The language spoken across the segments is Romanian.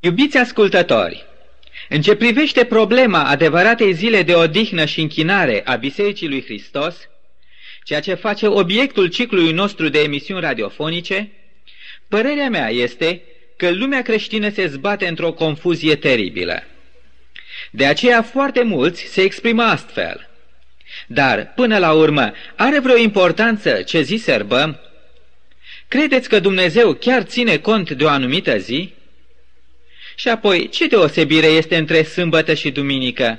Iubiți ascultători, în ce privește problema adevăratei zile de odihnă și închinare a Bisericii lui Hristos, ceea ce face obiectul ciclului nostru de emisiuni radiofonice, părerea mea este că lumea creștină se zbate într-o confuzie teribilă. De aceea foarte mulți se exprimă astfel. Dar, până la urmă, are vreo importanță ce zi sărbăm? Credeți că Dumnezeu chiar ține cont de o anumită zi? Și apoi, ce deosebire este între sâmbătă și duminică?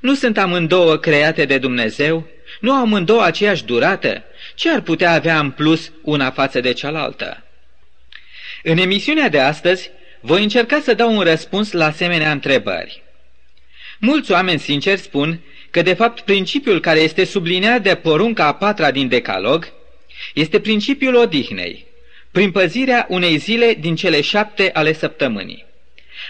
Nu sunt amândouă create de Dumnezeu? Nu au amândouă aceeași durată? Ce ar putea avea în plus una față de cealaltă? În emisiunea de astăzi voi încerca să dau un răspuns la asemenea întrebări. Mulți oameni sinceri spun că de fapt principiul care este subliniat de porunca a patra din Decalog este principiul odihnei, prin păzirea unei zile din cele șapte ale săptămânii.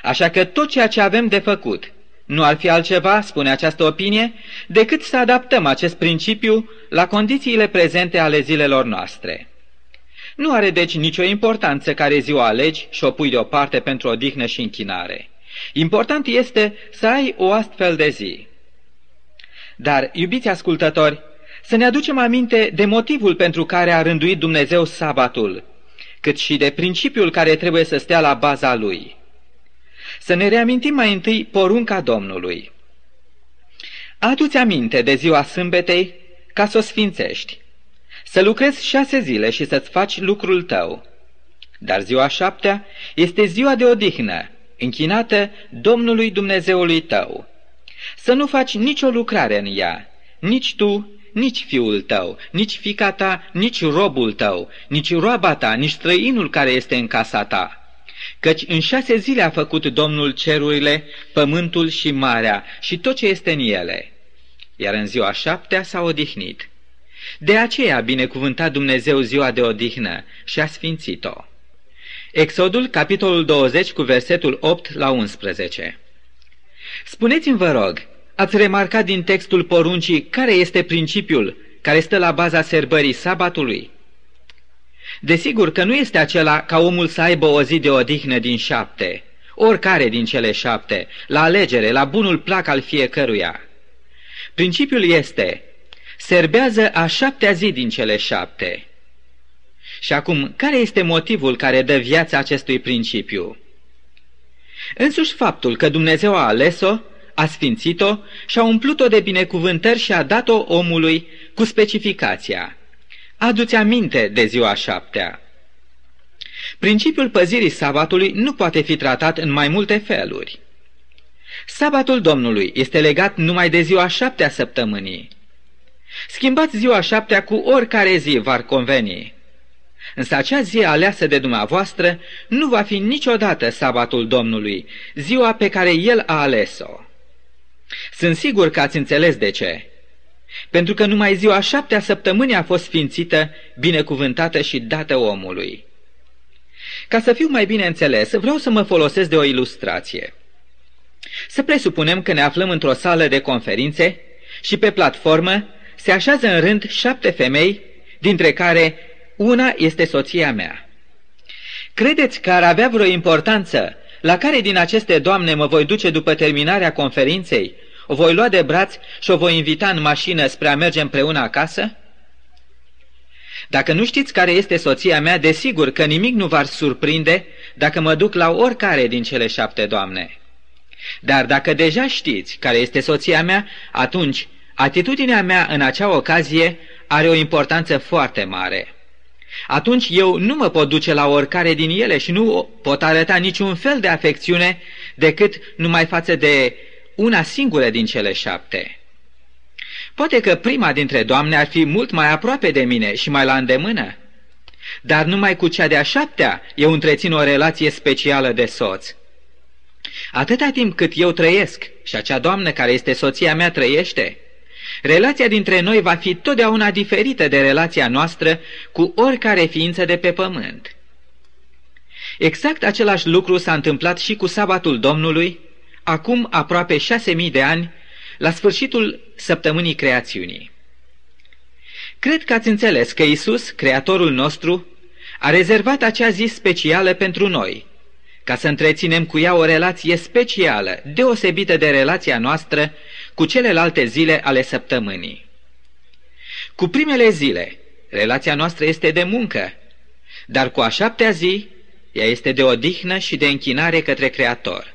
Așa că tot ceea ce avem de făcut nu ar fi altceva, spune această opinie, decât să adaptăm acest principiu la condițiile prezente ale zilelor noastre. Nu are deci nicio importanță care zi o alegi și o pui deoparte pentru o dihnă și închinare. Important este să ai o astfel de zi. Dar, iubiți ascultători, să ne aducem aminte de motivul pentru care a rânduit Dumnezeu sabatul, cât și de principiul care trebuie să stea la baza lui. Să ne reamintim mai întâi porunca Domnului. Adu-ți aminte de ziua sâmbetei ca să o sfințești, să lucrezi șase zile și să-ți faci lucrul tău. Dar ziua șaptea este ziua de odihnă, închinată Domnului Dumnezeului tău. Să nu faci nicio lucrare în ea, nici tu, nici fiul tău, nici fica ta, nici robul tău, nici roaba ta, nici străinul care este în casa ta. Căci în șase zile a făcut Domnul cerurile, pământul și marea și tot ce este în ele. Iar în ziua șaptea s-a odihnit. De aceea a binecuvântat Dumnezeu ziua de odihnă și a sfințit-o. Exodul, capitolul 20, cu versetul 8 la 11. Spuneți-mi, vă rog, ați remarcat din textul poruncii care este principiul care stă la baza serbării sabatului? Desigur că nu este acela ca omul să aibă o zi de odihnă din șapte, oricare din cele șapte, la alegere, la bunul plac al fiecăruia. Principiul este, serbează a șaptea zi din cele șapte. Și acum, care este motivul care dă viața acestui principiu? Însuși faptul că Dumnezeu a ales-o, a sfințit-o și a umplut-o de binecuvântări și a dat-o omului cu specificația. Adu-ți aminte de ziua șaptea. Principiul păzirii sabatului nu poate fi tratat în mai multe feluri. Sabatul Domnului este legat numai de ziua șaptea săptămânii. Schimbați ziua șaptea cu oricare zi v-ar conveni. Însă acea zi aleasă de dumneavoastră nu va fi niciodată sabatul Domnului, ziua pe care El a ales-o. Sunt sigur că ați înțeles de ce. Pentru că numai ziua șaptea săptămânii a fost sfințită, binecuvântată și dată omului. Ca să fiu mai bine înțeles, vreau să mă folosesc de o ilustrație. Să presupunem că ne aflăm într-o sală de conferințe și pe platformă se așează în rând șapte femei, dintre care una este soția mea. Credeți că ar avea vreo importanță la care din aceste doamne mă voi duce după terminarea conferinței? O voi lua de braț și o voi invita în mașină spre a merge împreună acasă? Dacă nu știți care este soția mea, desigur că nimic nu v-ar surprinde dacă mă duc la oricare din cele șapte doamne. Dar dacă deja știți care este soția mea, atunci atitudinea mea în acea ocazie are o importanță foarte mare atunci eu nu mă pot duce la oricare din ele și nu pot arăta niciun fel de afecțiune decât numai față de una singură din cele șapte. Poate că prima dintre doamne ar fi mult mai aproape de mine și mai la îndemână, dar numai cu cea de-a șaptea eu întrețin o relație specială de soț. Atâta timp cât eu trăiesc și acea doamnă care este soția mea trăiește, Relația dintre noi va fi totdeauna diferită de relația noastră cu oricare ființă de pe pământ. Exact același lucru s-a întâmplat și cu sabatul Domnului, acum aproape șase mii de ani, la sfârșitul săptămânii creațiunii. Cred că ați înțeles că Isus, Creatorul nostru, a rezervat acea zi specială pentru noi, ca să întreținem cu ea o relație specială, deosebită de relația noastră cu celelalte zile ale săptămânii. Cu primele zile, relația noastră este de muncă, dar cu a șaptea zi, ea este de odihnă și de închinare către Creator.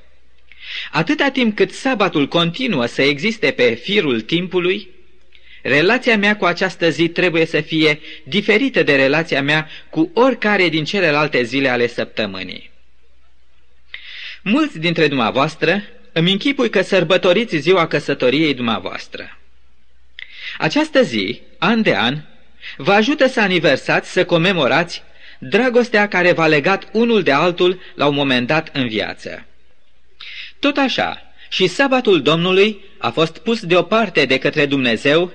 Atâta timp cât sabatul continuă să existe pe firul timpului, relația mea cu această zi trebuie să fie diferită de relația mea cu oricare din celelalte zile ale săptămânii. Mulți dintre dumneavoastră îmi închipui că sărbătoriți ziua căsătoriei dumneavoastră. Această zi, an de an, vă ajută să aniversați, să comemorați dragostea care v-a legat unul de altul la un moment dat în viață. Tot așa, și sabatul Domnului a fost pus deoparte de către Dumnezeu,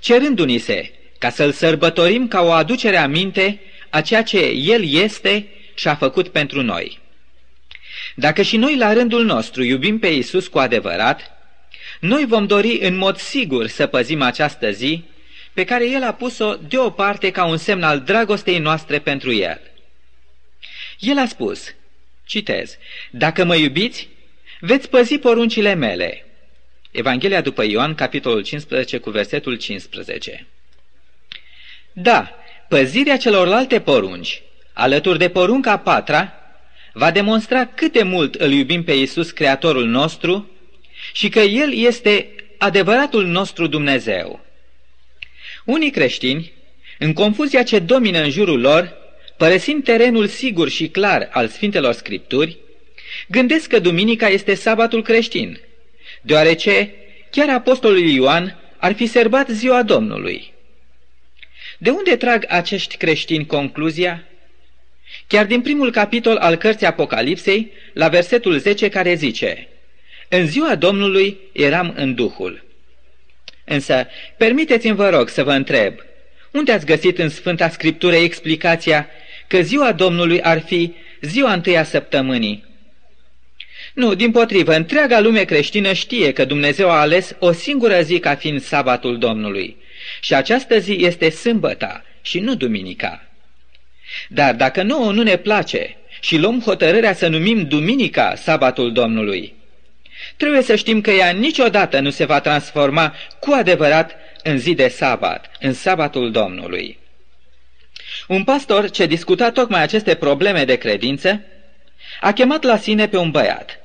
cerându-ni se ca să-l sărbătorim ca o aducere aminte a ceea ce El este și a făcut pentru noi. Dacă și noi la rândul nostru iubim pe Isus cu adevărat, noi vom dori în mod sigur să păzim această zi pe care El a pus-o deoparte ca un semn al dragostei noastre pentru El. El a spus, citez, Dacă mă iubiți, veți păzi poruncile mele. Evanghelia după Ioan, capitolul 15, cu versetul 15. Da, păzirea celorlalte porunci, alături de porunca patra, va demonstra cât de mult îl iubim pe Iisus, Creatorul nostru, și că El este adevăratul nostru Dumnezeu. Unii creștini, în confuzia ce domină în jurul lor, părăsind terenul sigur și clar al Sfintelor Scripturi, gândesc că duminica este sabatul creștin, deoarece chiar apostolul Ioan ar fi serbat ziua Domnului. De unde trag acești creștini concluzia? Chiar din primul capitol al cărții Apocalipsei, la versetul 10 care zice În ziua Domnului eram în Duhul. Însă, permiteți-mi vă rog să vă întreb, unde ați găsit în Sfânta Scriptură explicația că ziua Domnului ar fi ziua întâia săptămânii? Nu, din potrivă, întreaga lume creștină știe că Dumnezeu a ales o singură zi ca fiind sabatul Domnului. Și această zi este sâmbăta și nu duminica. Dar dacă nouă nu ne place și luăm hotărârea să numim duminica sabatul Domnului, trebuie să știm că ea niciodată nu se va transforma cu adevărat în zi de sabat, în sabatul Domnului. Un pastor ce discuta tocmai aceste probleme de credință, a chemat la sine pe un băiat.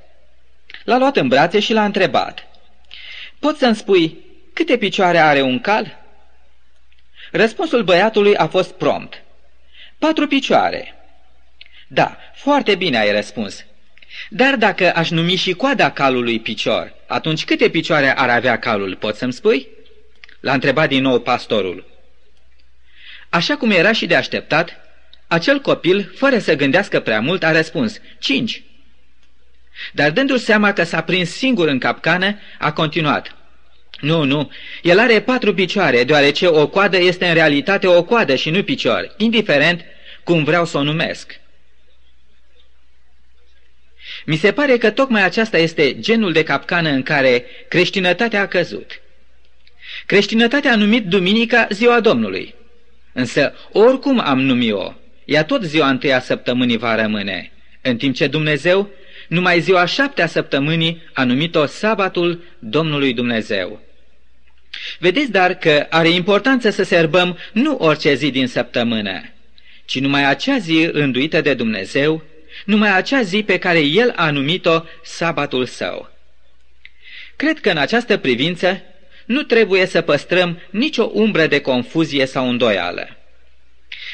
L-a luat în brațe și l-a întrebat, Poți să-mi spui câte picioare are un cal?" Răspunsul băiatului a fost prompt. Patru picioare. Da, foarte bine ai răspuns. Dar dacă aș numi și coada calului picior, atunci câte picioare ar avea calul, poți să-mi spui? L-a întrebat din nou pastorul. Așa cum era și de așteptat, acel copil, fără să gândească prea mult, a răspuns, cinci. Dar dându-și seama că s-a prins singur în capcană, a continuat. Nu, nu, el are patru picioare, deoarece o coadă este în realitate o coadă și nu picior, indiferent cum vreau să o numesc. Mi se pare că tocmai aceasta este genul de capcană în care creștinătatea a căzut. Creștinătatea a numit Duminica ziua Domnului, însă oricum am numit-o, ea tot ziua întâia săptămânii va rămâne, în timp ce Dumnezeu numai ziua șaptea săptămânii a numit-o sabatul Domnului Dumnezeu. Vedeți dar că are importanță să serbăm nu orice zi din săptămână, ci numai acea zi rânduită de Dumnezeu, numai acea zi pe care El a numit-o sabatul său. Cred că în această privință nu trebuie să păstrăm nicio umbră de confuzie sau îndoială.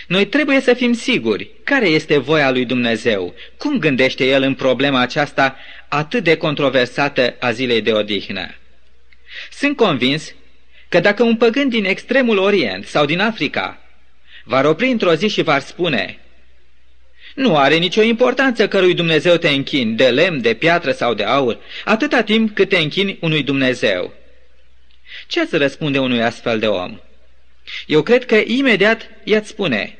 Noi trebuie să fim siguri care este voia lui Dumnezeu, cum gândește El în problema aceasta atât de controversată a zilei de odihnă. Sunt convins că dacă un păgând din extremul Orient sau din Africa va opri într-o zi și va spune nu are nicio importanță cărui Dumnezeu te închini, de lemn, de piatră sau de aur, atâta timp cât te închini unui Dumnezeu. Ce ați răspunde unui astfel de om? Eu cred că imediat i-ați spune,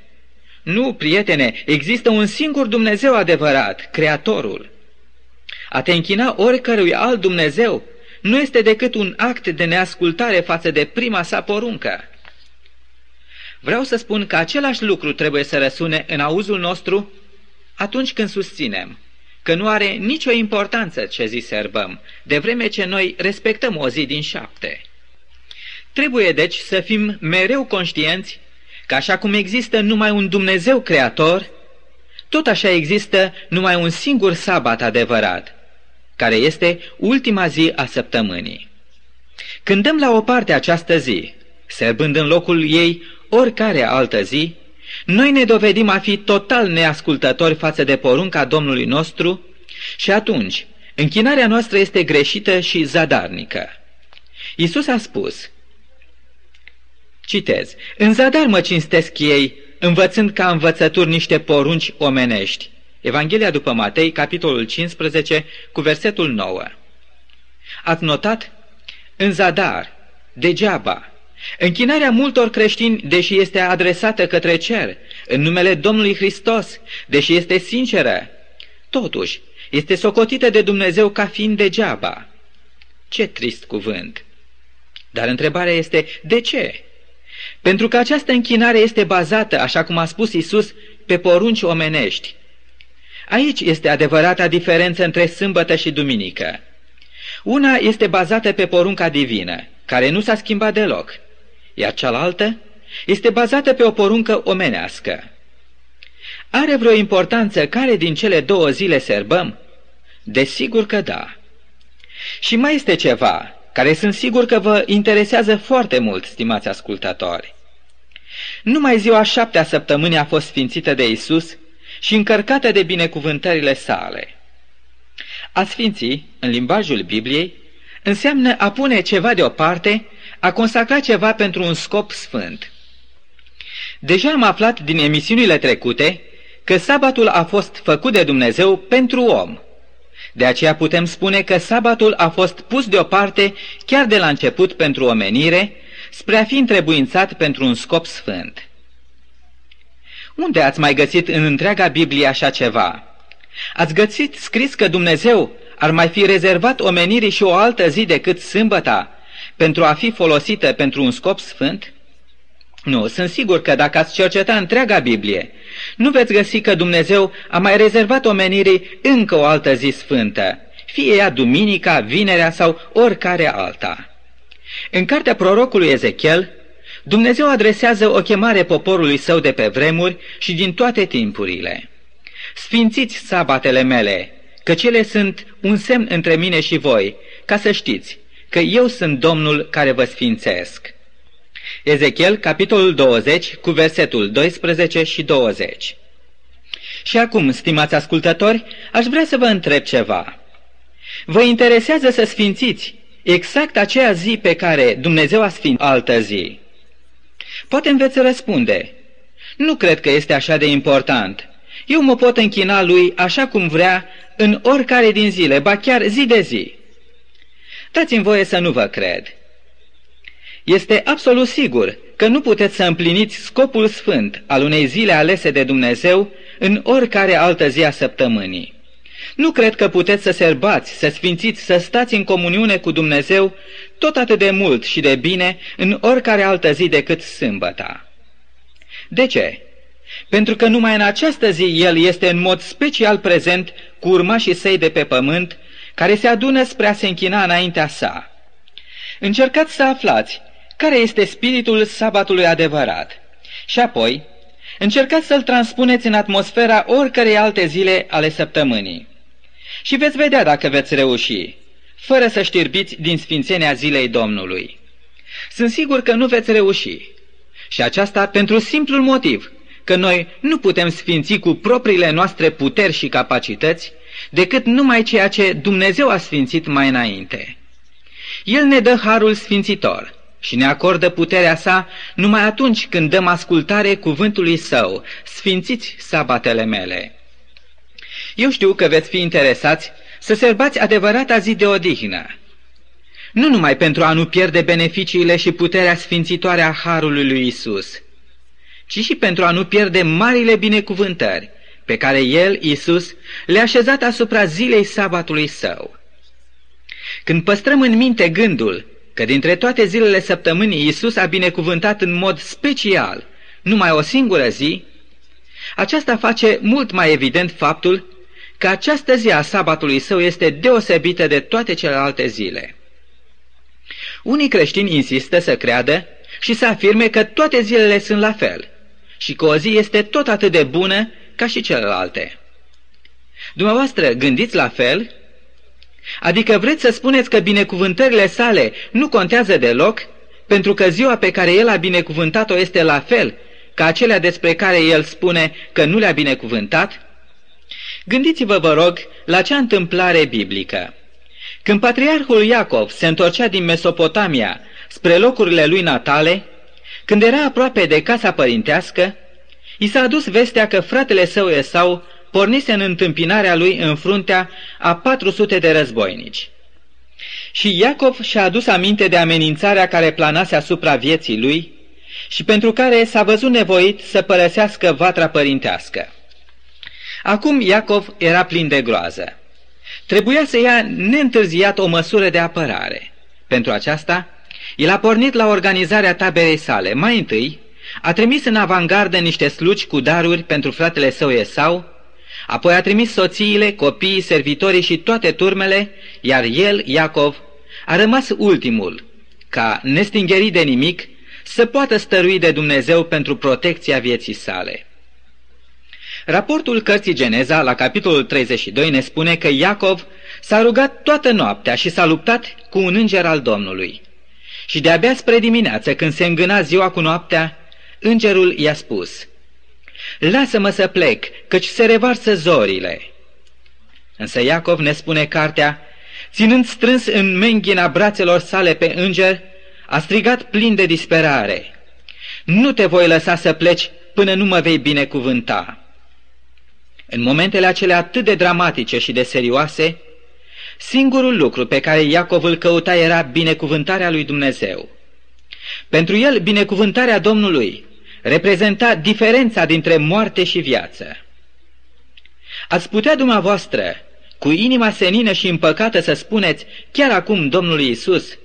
nu, prietene, există un singur Dumnezeu adevărat, Creatorul. A te închina oricărui alt Dumnezeu nu este decât un act de neascultare față de prima sa poruncă. Vreau să spun că același lucru trebuie să răsune în auzul nostru atunci când susținem că nu are nicio importanță ce zi serbăm, de vreme ce noi respectăm o zi din șapte. Trebuie deci să fim mereu conștienți că așa cum există numai un Dumnezeu creator, tot așa există numai un singur sabat adevărat, care este ultima zi a săptămânii. Când dăm la o parte această zi, serbând în locul ei oricare altă zi, noi ne dovedim a fi total neascultători față de porunca Domnului nostru și atunci închinarea noastră este greșită și zadarnică. Isus a spus, citez, în zadar mă cinstesc ei, învățând ca învățături niște porunci omenești. Evanghelia după Matei, capitolul 15, cu versetul 9. Ați notat? În zadar, degeaba, Închinarea multor creștini, deși este adresată către cer, în numele Domnului Hristos, deși este sinceră, totuși este socotită de Dumnezeu ca fiind degeaba. Ce trist cuvânt! Dar întrebarea este, de ce? Pentru că această închinare este bazată, așa cum a spus Isus, pe porunci omenești. Aici este adevărata diferență între sâmbătă și duminică. Una este bazată pe porunca divină, care nu s-a schimbat deloc, iar cealaltă este bazată pe o poruncă omenească. Are vreo importanță care din cele două zile serbăm? Desigur că da. Și mai este ceva care sunt sigur că vă interesează foarte mult, stimați ascultători. Numai ziua șaptea săptămânii a fost sfințită de Isus și încărcată de binecuvântările sale. A sfinți, în limbajul Bibliei, înseamnă a pune ceva deoparte a consacrat ceva pentru un scop sfânt. Deja am aflat din emisiunile trecute că sabatul a fost făcut de Dumnezeu pentru om. De aceea putem spune că sabatul a fost pus deoparte chiar de la început pentru omenire, spre a fi întrebuințat pentru un scop sfânt. Unde ați mai găsit în întreaga Biblie așa ceva? Ați găsit scris că Dumnezeu ar mai fi rezervat omenirii și o altă zi decât sâmbăta, pentru a fi folosită pentru un scop sfânt? Nu, sunt sigur că dacă ați cerceta întreaga Biblie, nu veți găsi că Dumnezeu a mai rezervat omenirii încă o altă zi sfântă, fie ea duminica, vinerea sau oricare alta. În cartea prorocului Ezechiel, Dumnezeu adresează o chemare poporului său de pe vremuri și din toate timpurile. Sfințiți sabatele mele, că cele sunt un semn între mine și voi, ca să știți, că eu sunt Domnul care vă sfințesc. Ezechiel, capitolul 20, cu versetul 12 și 20. Și acum, stimați ascultători, aș vrea să vă întreb ceva. Vă interesează să sfințiți exact aceea zi pe care Dumnezeu a sfințit altă zi? Poate îmi veți răspunde. Nu cred că este așa de important. Eu mă pot închina lui așa cum vrea în oricare din zile, ba chiar zi de zi. Dați-mi voie să nu vă cred. Este absolut sigur că nu puteți să împliniți scopul sfânt al unei zile alese de Dumnezeu în oricare altă zi a săptămânii. Nu cred că puteți să serbați, să sfințiți, să stați în comuniune cu Dumnezeu tot atât de mult și de bine în oricare altă zi decât sâmbăta. De ce? Pentru că numai în această zi El este în mod special prezent cu urmașii săi de pe pământ care se adună spre a se închina înaintea sa. Încercați să aflați care este spiritul sabatului adevărat și apoi încercați să-l transpuneți în atmosfera oricărei alte zile ale săptămânii. Și veți vedea dacă veți reuși, fără să știrbiți din sfințenia zilei Domnului. Sunt sigur că nu veți reuși. Și aceasta pentru simplul motiv că noi nu putem sfinți cu propriile noastre puteri și capacități, decât numai ceea ce Dumnezeu a sfințit mai înainte. El ne dă harul sfințitor și ne acordă puterea sa numai atunci când dăm ascultare cuvântului său, sfințiți sabatele mele. Eu știu că veți fi interesați să serbați adevărata zi de odihnă, nu numai pentru a nu pierde beneficiile și puterea sfințitoare a Harului lui Isus, ci și pentru a nu pierde marile binecuvântări pe care El, Isus, le-a așezat asupra zilei sabatului său. Când păstrăm în minte gândul că dintre toate zilele săptămânii Isus a binecuvântat în mod special numai o singură zi, aceasta face mult mai evident faptul că această zi a sabatului său este deosebită de toate celelalte zile. Unii creștini insistă să creadă și să afirme că toate zilele sunt la fel și că o zi este tot atât de bună ca și celelalte. Dumneavoastră gândiți la fel? Adică vreți să spuneți că binecuvântările sale nu contează deloc, pentru că ziua pe care el a binecuvântat-o este la fel ca acelea despre care el spune că nu le-a binecuvântat? Gândiți-vă, vă rog, la cea întâmplare biblică. Când patriarhul Iacov se întorcea din Mesopotamia spre locurile lui natale, când era aproape de casa părintească, i s-a adus vestea că fratele său Esau pornise în întâmpinarea lui în fruntea a 400 de războinici. Și Iacov și-a adus aminte de amenințarea care planase asupra vieții lui și pentru care s-a văzut nevoit să părăsească vatra părintească. Acum Iacov era plin de groază. Trebuia să ia neîntârziat o măsură de apărare. Pentru aceasta, el a pornit la organizarea taberei sale. Mai întâi, a trimis în avangardă niște slugi cu daruri pentru fratele său Esau, apoi a trimis soțiile, copiii, servitorii și toate turmele, iar el, Iacov, a rămas ultimul, ca, nestingerit de nimic, să poată stărui de Dumnezeu pentru protecția vieții sale. Raportul cărții Geneza, la capitolul 32, ne spune că Iacov s-a rugat toată noaptea și s-a luptat cu un înger al Domnului. Și de-abia spre dimineață, când se îngâna ziua cu noaptea, îngerul i-a spus, Lasă-mă să plec, căci se revarsă zorile. Însă Iacov ne spune cartea, ținând strâns în menghina brațelor sale pe înger, a strigat plin de disperare, Nu te voi lăsa să pleci până nu mă vei binecuvânta. În momentele acelea atât de dramatice și de serioase, singurul lucru pe care Iacov îl căuta era binecuvântarea lui Dumnezeu. Pentru el, binecuvântarea Domnului reprezenta diferența dintre moarte și viață. Ați putea dumneavoastră, cu inima senină și împăcată, să spuneți chiar acum Domnului Isus,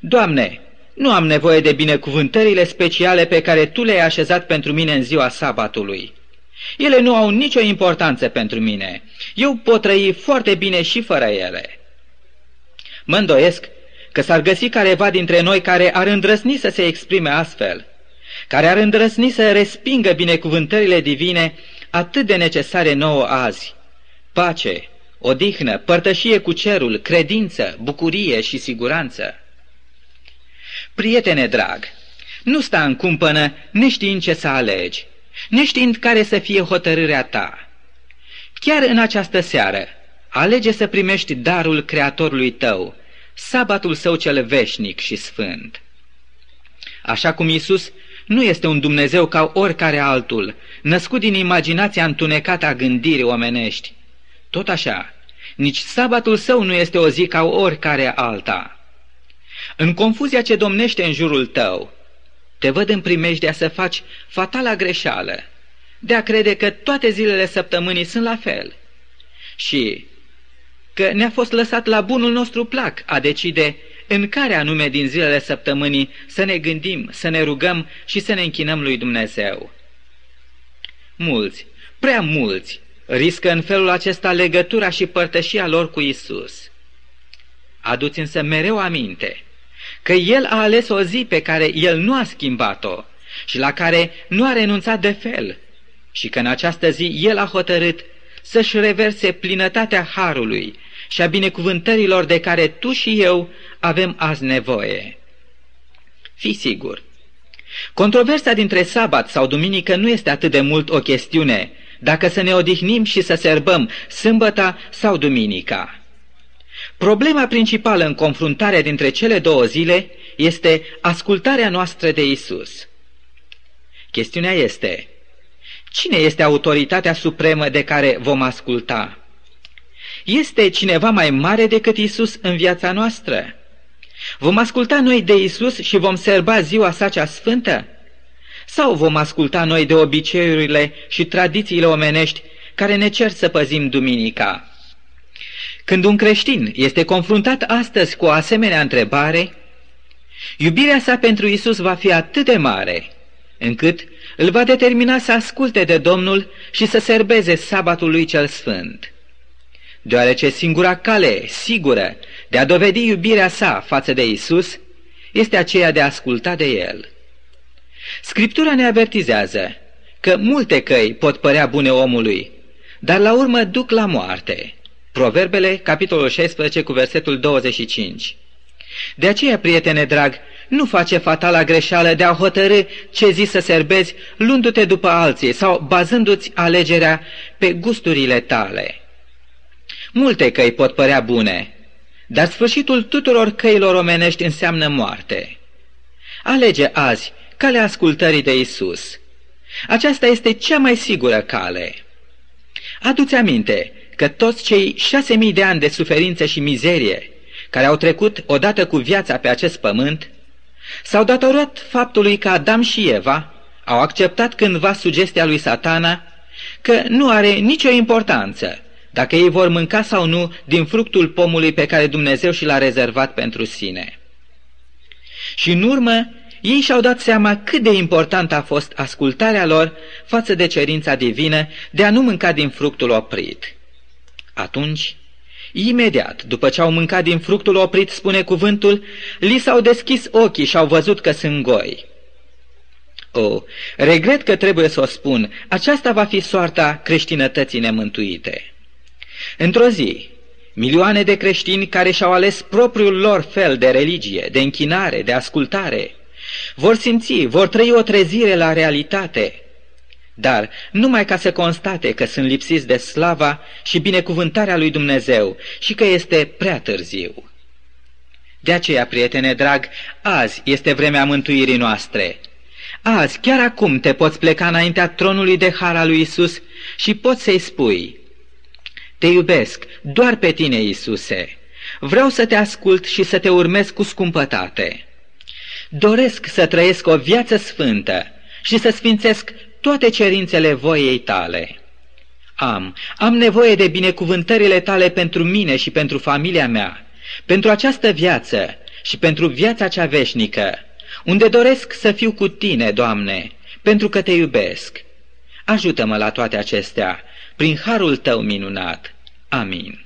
Doamne, nu am nevoie de binecuvântările speciale pe care Tu le-ai așezat pentru mine în ziua sabatului. Ele nu au nicio importanță pentru mine. Eu pot trăi foarte bine și fără ele. Mă îndoiesc că s-ar găsi careva dintre noi care ar îndrăsni să se exprime astfel, care ar îndrăsni să respingă binecuvântările divine atât de necesare nouă azi. Pace, odihnă, părtășie cu cerul, credință, bucurie și siguranță. Prietene drag, nu sta în cumpănă neștiind ce să alegi, neștiind care să fie hotărârea ta. Chiar în această seară, alege să primești darul Creatorului tău, sabatul său cel veșnic și sfânt. Așa cum Isus nu este un Dumnezeu ca oricare altul, născut din imaginația întunecată a gândirii omenești. Tot așa, nici sabatul său nu este o zi ca oricare alta. În confuzia ce domnește în jurul tău, te văd în primejdea să faci fatala greșeală, de a crede că toate zilele săptămânii sunt la fel și că ne-a fost lăsat la bunul nostru plac a decide în care anume din zilele săptămânii să ne gândim, să ne rugăm și să ne închinăm lui Dumnezeu. Mulți, prea mulți, riscă în felul acesta legătura și părtășia lor cu Isus. Aduți însă mereu aminte că El a ales o zi pe care El nu a schimbat-o și la care nu a renunțat de fel și că în această zi El a hotărât să-și reverse plinătatea harului și a binecuvântărilor de care tu și eu avem azi nevoie. Fii sigur, controversa dintre sabat sau duminică nu este atât de mult o chestiune dacă să ne odihnim și să serbăm sâmbăta sau duminica. Problema principală în confruntarea dintre cele două zile este ascultarea noastră de Isus. Chestiunea este, cine este autoritatea supremă de care vom asculta? Este cineva mai mare decât Isus în viața noastră? Vom asculta noi de Isus și vom serba ziua sa cea sfântă? Sau vom asculta noi de obiceiurile și tradițiile omenești care ne cer să păzim duminica? Când un creștin este confruntat astăzi cu o asemenea întrebare, iubirea sa pentru Isus va fi atât de mare, încât îl va determina să asculte de Domnul și să serbeze sabatul lui cel sfânt. Deoarece singura cale sigură de a dovedi iubirea sa față de Isus este aceea de a asculta de El. Scriptura ne avertizează că multe căi pot părea bune omului, dar la urmă duc la moarte. Proverbele, capitolul 16, cu versetul 25. De aceea, prietene drag, nu face fatala greșeală de a hotărâ ce zi să serbezi luându-te după alții sau bazându-ți alegerea pe gusturile tale. Multe căi pot părea bune, dar sfârșitul tuturor căilor omenești înseamnă moarte. Alege azi calea ascultării de Isus. Aceasta este cea mai sigură cale. Adu-ți aminte că toți cei șase mii de ani de suferință și mizerie care au trecut odată cu viața pe acest pământ s-au datorat faptului că Adam și Eva au acceptat cândva sugestia lui satana că nu are nicio importanță dacă ei vor mânca sau nu din fructul pomului pe care Dumnezeu și l-a rezervat pentru sine. Și în urmă, ei și-au dat seama cât de important a fost ascultarea lor față de cerința divină de a nu mânca din fructul oprit. Atunci, imediat, după ce au mâncat din fructul oprit, spune cuvântul, li s-au deschis ochii și au văzut că sunt goi. O, regret că trebuie să o spun, aceasta va fi soarta creștinătății nemântuite. Într-o zi, milioane de creștini care și-au ales propriul lor fel de religie, de închinare, de ascultare, vor simți, vor trăi o trezire la realitate, dar numai ca să constate că sunt lipsiți de slava și binecuvântarea lui Dumnezeu și că este prea târziu. De aceea, prietene drag, azi este vremea mântuirii noastre. Azi, chiar acum, te poți pleca înaintea tronului de har al lui Isus și poți să-i spui, Te iubesc doar pe tine, Isuse. Vreau să te ascult și să te urmez cu scumpătate. Doresc să trăiesc o viață sfântă și să sfințesc toate cerințele voiei tale. Am, am nevoie de binecuvântările tale pentru mine și pentru familia mea, pentru această viață și pentru viața cea veșnică, unde doresc să fiu cu tine, Doamne, pentru că te iubesc. Ajută-mă la toate acestea, prin harul tău minunat. Amin.